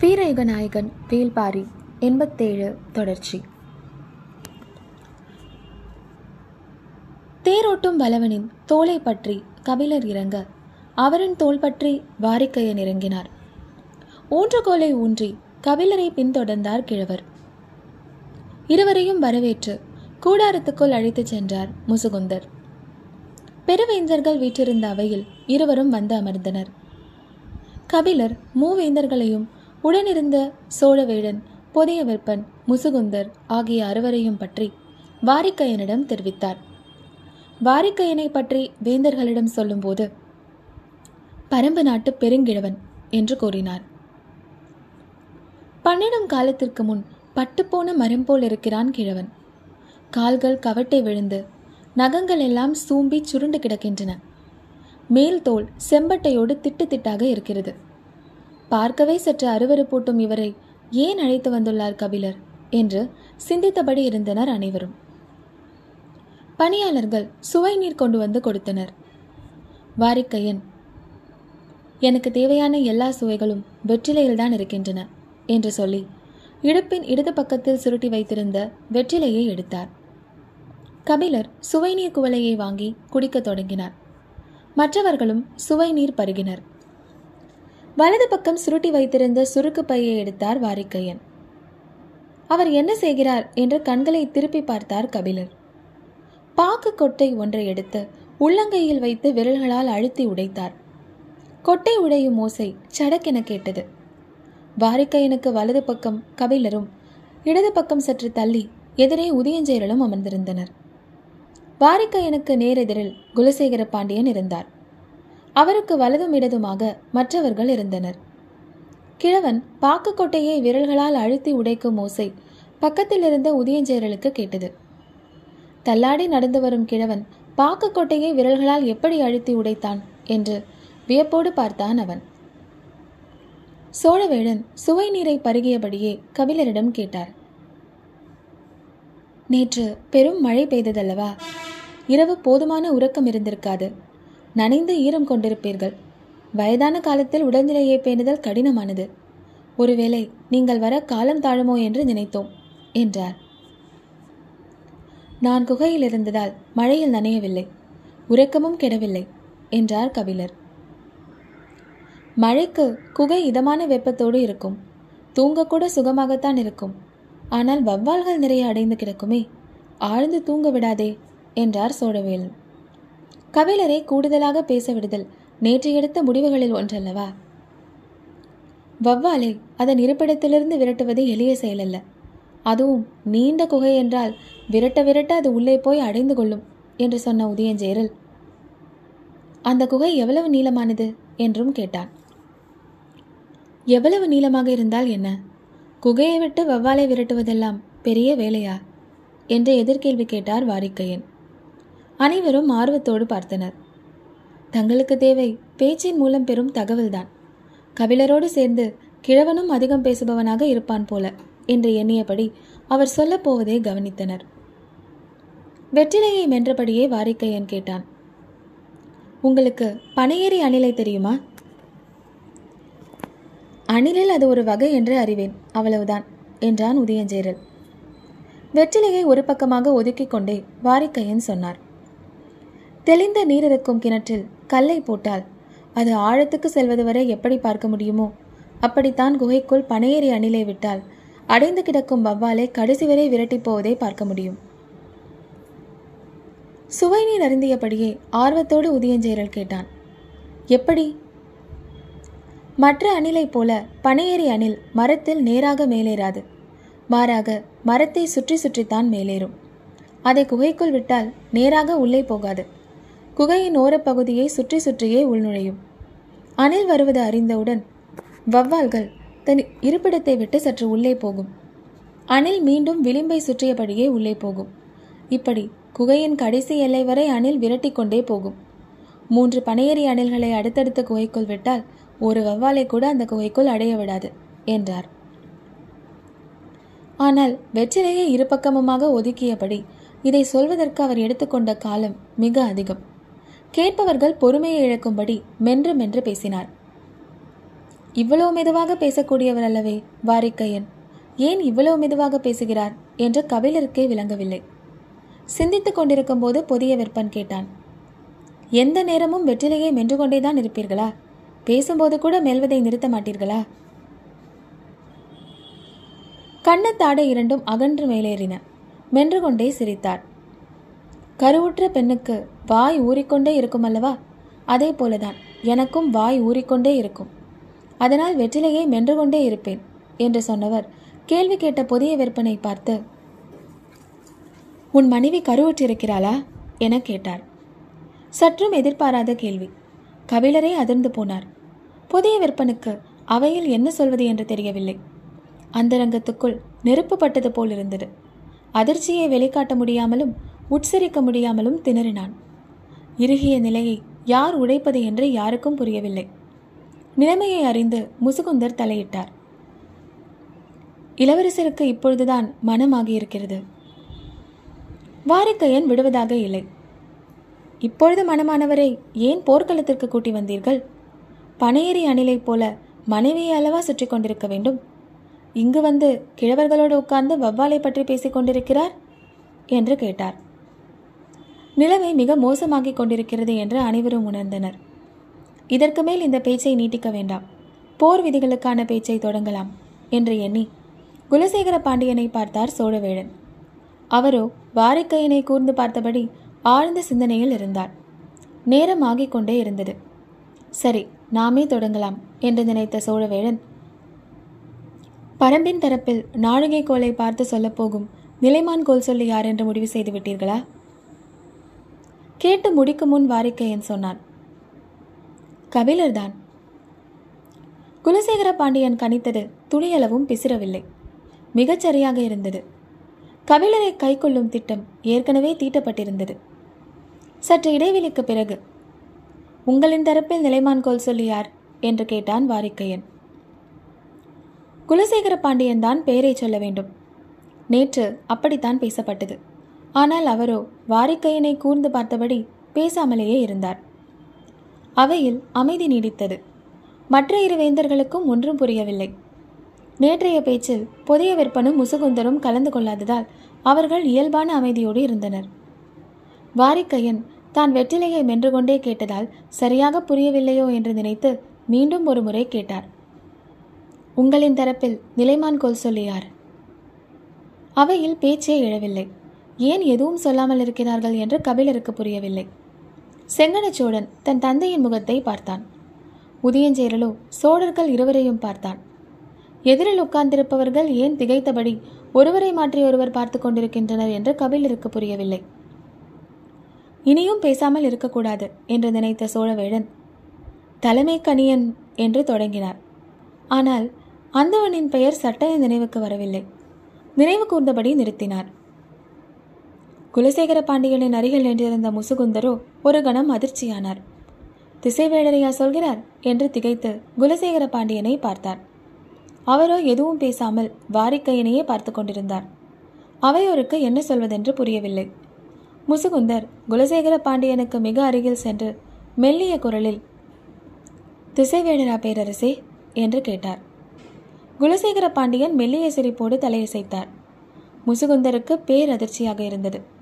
வீரயுக நாயகன் வேல்பாரி எண்பத்தேழு தொடர்ச்சி. தேரோட்டும் பலவனின் தோலை பற்றி கபிலர் இறங்க அவரின் தோள் பற்றி வாரிக்கையன் இறங்கினார் ஊன்றுகோலை ஊன்றி கபிலரை பின்தொடர்ந்தார் கிழவர். இருவரையும் வரவேற்று கூடாரத்துக்குள் அழைத்துச் சென்றார் முசுகுந்தர். பெருவேந்தர்கள் வீற்றிருந்த அவையில் இருவரும் வந்து அமர்ந்தனர். கபிலர் மூவேந்தர்களையும் உடனிருந்த சோழவேழன் புதிய விற்பன் முசுகுந்தர் ஆகிய அறுவரையும் பற்றி வாரிக்கையனிடம் தெரிவித்தார். வாரிக்கையனை பற்றி வேந்தர்களிடம் சொல்லும்போது பரம்பு நாட்டு பெருங்கிழவன் என்று கூறினார். பன்னிடும் காலத்திற்கு முன் பட்டுப்போன மரம் போல் இருக்கிறான் கிழவன். கால்கள் கவட்டை விழுந்து நகங்கள் எல்லாம் சூம்பி சுருண்டு கிடக்கின்றன. மேல் தோல் செம்பட்டையோடு திட்டு திட்டாக இருக்கிறது. பார்க்கவே சற்று அருவருப்பூட்டும் இவரை ஏன் அழைத்து வந்துள்ளார் கபிலர்? என்று சிந்தித்தபடி இருந்தனர் அனைவரும். பணியாளர்கள் சுவை நீர் கொண்டு வந்து கொடுத்தனர். வாரிக்கையன் எனக்கு தேவையான எல்லா சுவைகளும் வெற்றிலையில்தான் இருக்கின்றன என்று சொல்லி இடுப்பின் இடது பக்கத்தில் சுருட்டி வைத்திருந்த வெற்றிலையை எடுத்தார். கபிலர் சுவைநீர் குவளையை வாங்கி குடிக்கத் தொடங்கினார். மற்றவர்களும் சுவை நீர் பருகினர். வலது பக்கம் சுருட்டி வைத்திருந்த சுருக்கு பையை எடுத்தார் வாரிக்கையன். அவர் என்ன செய்கிறார் என்று கண்களை திருப்பி பார்த்தார் கபிலர். பாக்கு கொட்டை ஒன்றை எடுத்து உள்ளங்கையில் வைத்து விரல்களால் அழுத்தி உடைத்தார். கொட்டை உடையும் ஓசை சடக்கென கேட்டது. வாரிக்கையனுக்கு வலது பக்கம் கபிலரும் இடது பக்கம் சற்று தள்ளி எதிரே உதயஞ்சேரலும் அமர்ந்திருந்தனர். வாரிக்கையனுக்கு நேரெதிரில் குலசேகர பாண்டியன் இருந்தார். அவருக்கு வலதும் இடதுமாக மற்றவர்கள் இருந்தனர். கிழவன் பாக்குக்கொட்டையை விரல்களால் அழுத்தி உடைக்கும் ஓசை பக்கத்தில் இருந்த உதயஞ்சேரலுக்கு கேட்டது. தள்ளாடி நடந்து வரும் கிழவன் பாக்குக்கொட்டையை விரல்களால் எப்படி அழுத்தி உடைத்தான் என்று வியப்போடு பார்த்தான் அவன். சோழவேழன் சுவை நீரை பருகியபடியே கபிலரிடம் கேட்டார். நேற்று பெரும் மழை பெய்ததல்லவா? இரவு போதுமான உறக்கம் இருந்திருக்காது. நனைந்து ஈரம் கொண்டிருப்பீர்கள். வயதான காலத்தில் உடல்நிலையை பேணுதல் கடினமானது. ஒருவேளை நீங்கள் வர காலம் தாழுமோ என்று நினைத்தோம் என்றார். நான் குகையில் இருந்ததால் மழையில் நனையவில்லை. உறக்கமும் கெடவில்லை என்றார் கபிலர். மழைக்கு குகை இதமான வெப்பத்தோடு இருக்கும். தூங்கக்கூட சுகமாகத்தான் இருக்கும். ஆனால் வவ்வால்கள் நிறைய அடைந்து கிடக்குமே. ஆழ்ந்து தூங்க விடாதே என்றார் சோழவேலன் கபிலரை கூடுதலாக பேச விடுதல். நேற்று எடுத்த முடிவுகளில் ஒன்றல்லவா? வவ்வாலை அதன் இருப்பிடத்திலிருந்து விரட்டுவது எளிய செயலல்ல. அதுவும் நீண்ட குகை என்றால் விரட்ட விரட்ட அது உள்ளே போய் அடைந்து கொள்ளும் என்று சொன்ன உதயஞ்சேரல். அந்த குகை எவ்வளவு நீளமானது? என்றும் கேட்டான். எவ்வளவு நீளமாக இருந்தால் என்ன? குகையை விட்டு வவ்வாலை விரட்டுவதெல்லாம் பெரிய வேலையா? என்று எதிர்கேள்வி கேட்டார் வாரிக்கையன். அனைவரும் ஆர்வத்தோடு பார்த்தனர். தங்களுக்கு தேவை பேச்சின் மூலம் பெறும் தகவல்தான். கபிலரோடு சேர்ந்து கிழவனும் அதிகம் பேசுபவனாக இருப்பான் போல என்று எண்ணியபடி அவர் சொல்லப் போவதை கவனித்தனர். வெற்றிலையை மென்றபடியே வாரிக்கையன் கேட்டான். உங்களுக்கு பனையேறி அணிலை தெரியுமா? அணிலில் அது ஒரு வகை என்று அறிவேன் அவ்வளவுதான் என்றான் உதயஞ்சேரல். வெற்றிலையை ஒரு பக்கமாக ஒதுக்கிக் கொண்டே வாரிக்கையன் சொன்னார். தெளிந்த நீர் இருக்கும் கிணற்றில் கல்லை போட்டால் அது ஆழத்துக்கு செல்வது வரை எப்படி பார்க்க முடியுமோ அப்படித்தான் குகைக்குள் பனையேறி அணிலை விட்டால் அடைந்து கிடக்கும் வவ்வாலை கடைசி வரை விரட்டி போவதை பார்க்க முடியும். சுவை நீர் அருந்தியபடியே ஆர்வத்தோடு உதயஞ்செயரல் கேட்டான். எப்படி? மற்ற அணிலைப் போல பனையேறி அணில் மரத்தில் நேராக மேலேறாது. மாறாக மரத்தை சுற்றி சுற்றித்தான் மேலேறும். அதை குகைக்குள் விட்டால் நேராக உள்ளே போகாது. குகையின் ஓரப்பகுதியை சுற்றி சுற்றியே உள்நுழையும். அணில் வருவது அறிந்தவுடன் வவ்வால்கள் தன் இருப்பிடத்தை விட்டு சற்று உள்ளே போகும். அணில் மீண்டும் விளிம்பை சுற்றியபடியே உள்ளே போகும். இப்படி குகையின் கடைசி எல்லை வரை அணில் விரட்டி கொண்டே போகும். மூன்று பனையேறி அணில்களை அடுத்தடுத்த குகைக்குள் விட்டால் ஒரு வவ்வாலை கூட அந்த குகைக்குள் அடைய விடாது என்றார். ஆனால் வெற்றிலையை இருபக்கமுமாக ஒதுக்கியபடி இதை சொல்வதற்கு அவர் எடுத்துக்கொண்ட காலம் மிக அதிகம். கேட்பவர்கள் பொறுமையை இழக்கும்படி மென்று மென்று பேசினார். இவ்வளவு மெதுவாக பேசக்கூடியவர் அல்லவே வாரிக்கையன். ஏன் இவ்வளவு மெதுவாக பேசுகிறார் என்று கபிலருக்கே விளங்கவில்லை. சிந்தித்துக் கொண்டிருக்கும் போது புதிய விற்பன் கேட்டான். எந்த நேரமும் வெற்றிலையை மென்று கொண்டேதான் இருப்பீர்களா? பேசும்போது கூட மெல்வதை நிறுத்த மாட்டீர்களா? கண்ணத்தாடை இரண்டும் அகன்று மேலேறின. மென்று கொண்டே சிரித்தார். கருவுற்ற பெண்ணுக்கு வாய் ஊறிக்கொண்டே இருக்கும் அல்லவா அதே போலதான் எனக்கும் வாய் ஊறிக்கொண்டே இருக்கும். அதனால் வெற்றிலையை மென்று கொண்டே இருப்பேன் என்று சொன்னவர். கேள்வி கேட்ட புதிய விற்பனை பார்த்து உன் மனைவி கருவுற்றிருக்கிறாளா? என கேட்டார். சற்றும் எதிர்பாராத கேள்வி. கபிலரே அதிர்ந்து போனார். புதிய விற்பனுக்கு அவையில் என்ன சொல்வது என்று தெரியவில்லை. அந்தரங்கத்துக்குள் நெருப்புப்பட்டது போல் இருந்தது. அதிர்ச்சியை வெளிக்காட்ட முடியாமலும் உட்சரிக்க முடியாமலும் திணறினான். இறுகிய நிலையை யார் உடைப்பது என்று யாருக்கும் புரியவில்லை. நிலைமையை அறிந்து முசுகுந்தர் தலையிட்டார். இளவரசருக்கு இப்பொழுதுதான் மனமாகியிருக்கிறது. வாரிக்கையன் விடுவதாக இல்லை. இப்பொழுது மனமானவரை ஏன் போர்க்களத்திற்கு கூட்டி வந்தீர்கள்? பனையேறி அணிலைப் போல மனைவியை அளவா சுற்றி கொண்டிருக்க வேண்டும்? இங்கு வந்து கிழவர்களோடு உட்கார்ந்து வவ்வாலை பற்றி பேசிக் கொண்டிருக்கிறார்? என்று கேட்டார். நிலைமை மிக மோசமாகிக் கொண்டிருக்கிறது என்று அனைவரும் உணர்ந்தனர். இதற்கு மேல் இந்த பேச்சை நீட்டிக்க வேண்டாம். போர் விதிகளுக்கான பேச்சை தொடங்கலாம் என்று எண்ணி குலசேகர பாண்டியனை பார்த்தார் சோழவேழன் அவரோ வாரிக்கையினை கூர்ந்து பார்த்தபடி ஆழ்ந்த சிந்தனையில் இருந்தார். நேரம் ஆகிக் கொண்டே இருந்தது. சரி நாமே தொடங்கலாம் என்று நினைத்த சோழவேழன் பரம்பின் தரப்பில் நாழிகை கோலை பார்த்து சொல்லப்போகும் நிலைமான் கோல் சொல்லி யார் என்று முடிவு செய்து விட்டீர்களா? கேட்டு முடிக்கும் முன் வாரிக்கையன் சொன்னான். கபிலர்தான். குலசேகர பாண்டியன் கணித்தது துணியளவும் பிசிறவில்லை. மிகச்சரியாக இருந்தது. கபிலரை கைக்கொள்ளும் திட்டம் ஏற்கனவே தீட்டப்பட்டிருந்தது. சற்று இடைவெளிக்கு பிறகு உங்களின் தரப்பில் நிலைமான் கோல் சொல்லி யார்? என்று கேட்டான் வாரிக்கையன். குலசேகர பாண்டியன் தான் பெயரை சொல்ல வேண்டும். நேற்று அப்படித்தான் பேசப்பட்டது. ஆனால் அவரோ வாரிக்கையனை கூர்ந்து பார்த்தபடி பேசாமலேயே இருந்தார். அவையில் அமைதி நீடித்தது. மற்ற இரு வேந்தர்களுக்கும் ஒன்றும் புரியவில்லை. நேற்றைய பேச்சில் புதிய விற்பனும் முசுகுந்தரும் கலந்து கொள்ளாததால் அவர்கள் இயல்பான அமைதியோடு இருந்தனர். வாரிக்கையன் தான் வெற்றிலையை மென்று கொண்டே கேட்டதால் சரியாக புரியவில்லையோ என்று நினைத்து மீண்டும் ஒரு முறை கேட்டார். உங்களின் தரப்பில் நிலைமான் கோல் சொல்லியார். அவையில் பேச்சே எழவில்லை. ஏன் எதுவும் சொல்லாமல் இருக்கிறார்கள் என்று கபிலருக்கு புரியவில்லை. செங்கனச்சோழன் தன் தந்தையின் முகத்தை பார்த்தான். உதயஞ்சேரலோ சோழர்கள் இருவரையும் பார்த்தான். எதிரில் உட்கார்ந்திருப்பவர்கள் ஏன் திகைத்தபடி ஒருவரை மாற்றி ஒருவர் பார்த்து கொண்டிருக்கின்றனர் என்று கபிலருக்கு புரியவில்லை. இனியும் பேசாமல் இருக்கக்கூடாது என்று நினைத்த சோழவேழன் தலைமை கணியன் என்று தொடங்கினார். ஆனால் அந்தவனின் பெயர் சட்டைய நினைவுக்கு வரவில்லை. நினைவு கூர்ந்தபடி நிறுத்தினார். குலசேகர பாண்டியனின் அருகில் நின்றிருந்த முசுகுந்தரோ ஒரு கணம் அதிர்ச்சியானார். திசைவேடரையா சொல்கிறார்? என்று திகைத்து குலசேகர பாண்டியனை பார்த்தார். அவரோ எதுவும் பேசாமல் வாரிக்கையனையே பார்த்து கொண்டிருந்தார். அவையோருக்கு என்ன சொல்வதென்று புரியவில்லை. முசுகுந்தர் குலசேகர பாண்டியனுக்கு மிக அருகில் சென்று மெல்லிய குரலில் திசைவேடரா பேரரசே என்று கேட்டார். குலசேகர பாண்டியன் மெல்லிய சிரிப்போடு தலையசைத்தார். முசுகுந்தருக்கு பேரதிர்ச்சியாக இருந்தது.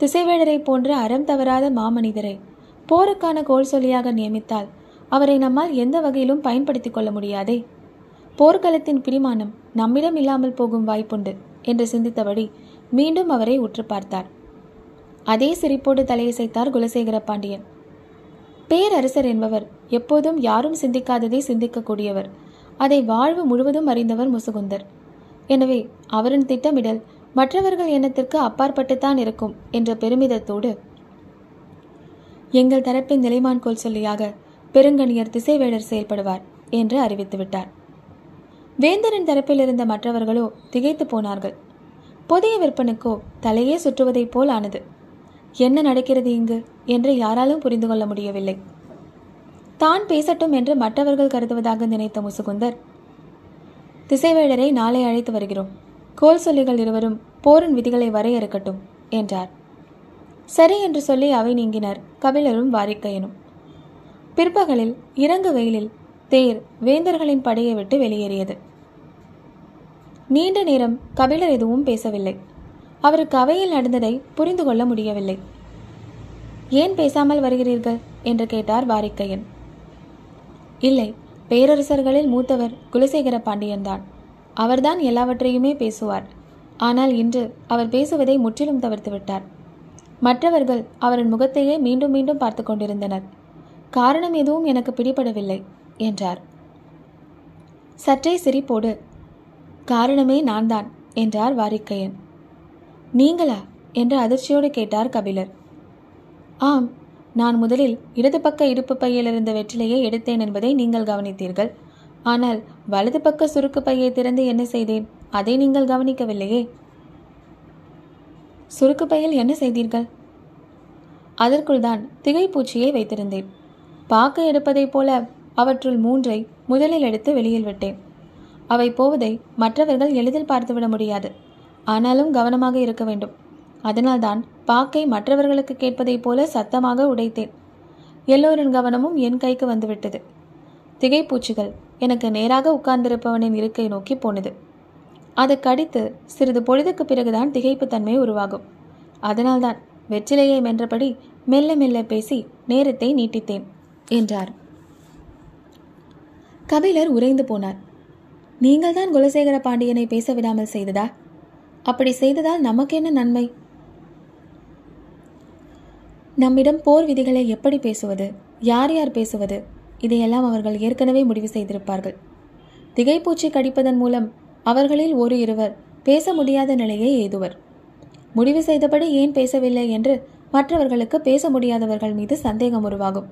திசைவேடரை போன்ற அறம் தவறாத மாமனிதரை போருக்கான கோல் சொல்லியாக நியமித்தால் அவரை நம்மால் எந்த வகையிலும் பயன்படுத்திக் கொள்ள முடியாதே. போர்க்களத்தின் பிரிமானம் நம்மிடம் இல்லாமல் போகும் வாய்ப்புண்டு என்று சிந்தித்தபடி மீண்டும் அவரை உற்று பார்த்தார். அதே சிரிப்போடு தலையசைத்தார் குலசேகர பாண்டியன் பேரரசர் என்பவர் எப்போதும் யாரும் சிந்திக்காததை சிந்திக்கக்கூடியவர். அதை வாழ்வு முழுவதும் அறிந்தவர் முசுகுந்தர். எனவே அவரின் திட்டமிடல் மற்றவர்கள் எண்ணத்திற்கு அப்பாற்பட்டுத்தான் இருக்கும் என்ற பெருமிதத்தோடு எங்கள் தரப்பின் நிலைமான் கோல் சொல்லியாக பெருங்கணியர் திசைவேடர் செயல்படுவார் என்று அறிவித்துவிட்டார். வேந்தரின் தரப்பில் இருந்த மற்றவர்களோ திகைத்து போனார்கள். புதிய விற்பனுக்கோ தலையே சுற்றுவதைப் போல் ஆனது. என்ன நடக்கிறது இங்கு? என்று யாராலும் புரிந்து கொள்ள முடியவில்லை. தான் பேசட்டும் என்று மற்றவர்கள் கருதுவதாக நினைத்த முசுகுந்தர் திசைவேடரை நாளை அழைத்து வருகிறோம். கோல் சொல்லிகள் இருவரும் போரின் விதிகளை வரையறுக்கட்டும் என்றார். சரி என்று சொல்லி அவை நீங்கினர் கபிலரும் வாரிக்கையனும். பிற்பகலில் இறங்கு வெயிலில் தேர் வேந்தர்களின் படையை விட்டு வெளியேறியது. நீண்ட நேரம் கபிலர் எதுவும் பேசவில்லை. அவருக்கு அவையில் நடந்ததை புரிந்து கொள்ள முடியவில்லை. ஏன் பேசாமல் வருகிறீர்கள்? என்று கேட்டார் வாரிக்கையன். இல்லை பேரரசர்களில் மூத்தவர் குலசேகர பாண்டியன்தான். அவர்தான் எல்லாவற்றையுமே பேசுவார். ஆனால் இன்று அவர் பேசுவதை முற்றிலும் தவிர்த்து விட்டார். மற்றவர்கள் அவரின் முகத்தையே மீண்டும் மீண்டும் பார்த்து கொண்டிருந்தனர். காரணம் எதுவும் எனக்கு பிடிபடவில்லை என்றார். சற்றே சிரிப்போடு காரணமே நான் தான் என்றார் வாரிக்கையன். நீங்களா? என்று அதிர்ச்சியோடு கேட்டார் கபிலர். ஆம் நான் முதலில் இடது பக்க இடுப்பு பையில் இருந்த வெற்றிலையை எடுத்தேன் என்பதை நீங்கள் கவனித்தீர்கள். ஆனால் வலது பக்க சுருக்கு பையை திறந்து என்ன செய்தேன் அதை நீங்கள் கவனிக்கவில்லையே. சுருக்கு பையில் என்ன செய்தீர்கள்? அதற்குள் தான் திகைப்பூச்சியை வைத்திருந்தேன். பாக்கு எடுப்பதைப் போல அவற்றுள் மூன்றை முதலில் எடுத்து வெளியில் விட்டேன். அவை போவதை மற்றவர்கள் எளிதில் பார்த்துவிட முடியாது. ஆனாலும் கவனமாக இருக்க வேண்டும். அதனால்தான் பாக்கை மற்றவர்களுக்கு கேட்பதைப் போல சத்தமாக உடைத்தேன். எல்லோரின் கவனமும் என் கைக்கு வந்துவிட்டது. திகைப்பூச்சிகள் எனக்கு நேராக உட்கார்ந்திருப்பவனின் இருக்கை நோக்கி போனது. அதை கடித்து சிறிது பொழுதுக்கு பிறகுதான் திகைப்புத்தன்மை உருவாகும். அதனால்தான் வெற்றிலையை மென்றபடி மெல்ல மெல்ல பேசி நேரத்தை நீட்டித்தேன் என்றார். கபிலர் உறைந்து போனார். நீங்கள்தான் குலசேகர பாண்டியனை பேச விடாமல் செய்ததா? அப்படி செய்ததால் நமக்கு என்ன நன்மை? நம்மிடம் போர் விதிகளை எப்படி பேசுவது? யார் யார் பேசுவது? இதையெல்லாம் அவர்கள் ஏற்கனவே முடிவு செய்திருப்பார்கள். திகைப்பூச்சி கடிப்பதன் மூலம் அவர்களில் ஒரு இருவர் பேச முடியாத நிலையை எய்துவர். முடிவு செய்தபடி ஏன் பேசவில்லை என்று மற்றவர்களுக்கு பேச முடியாதவர்கள் மீது சந்தேகம் உருவாகும்.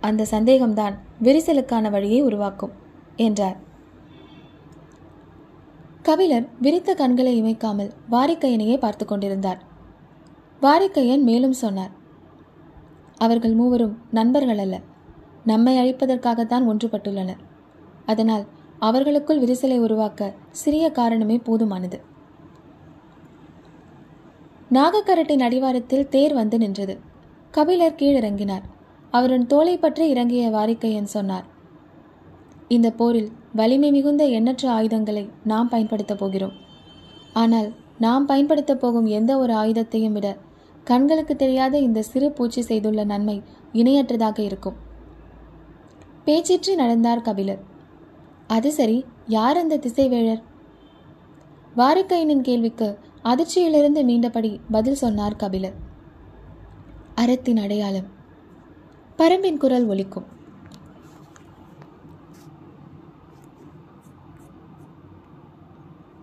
அந்த சந்தேகம்தான் விரிசலுக்கான வழியை உருவாக்கும் என்றார். கபிலர் விரித்த கண்களை இமைக்காமல் வாரிக்கையனையே பார்த்து கொண்டிருந்தார். வாரிக்கையன் மேலும் சொன்னார் அவர்கள் மூவரும் நண்பர்கள் அல்ல நம்மை அழிப்பதற்காகத்தான் ஒன்றுபட்டுள்ளனர். அதனால் அவர்களுக்குள் விரிசலை உருவாக்க சிறிய காரணமே போதுமானது. நாகக்கரட்டின் அடிவாரத்தில் தேர் வந்து நின்றது. கபிலர் கீழிறங்கினார். அவரின் தோலை பற்றி இறங்கிய வாரிக்கையன் சொன்னார் இந்த போரில் வலிமை மிகுந்த எண்ணற்ற ஆயுதங்களை நாம் பயன்படுத்தப் போகிறோம். ஆனால் நாம் பயன்படுத்தப் போகும் எந்த ஒரு ஆயுதத்தையும் விட கண்களுக்கு தெரியாத இந்த சிறு பூச்சி செய்துள்ள நன்மை இணையற்றதாக இருக்கும். பேச்சிற்று நடந்தார் கபிலர். அது சரி யார் அந்த திசைவேழர்? வாரிக்கையனின் கேள்விக்கு அதிர்ச்சியிலிருந்து மீண்டபடி பதில் சொன்னார் கபிலர். அறத்தின் அடையாளம். பரம்பின் குரல் ஒலிக்கும்.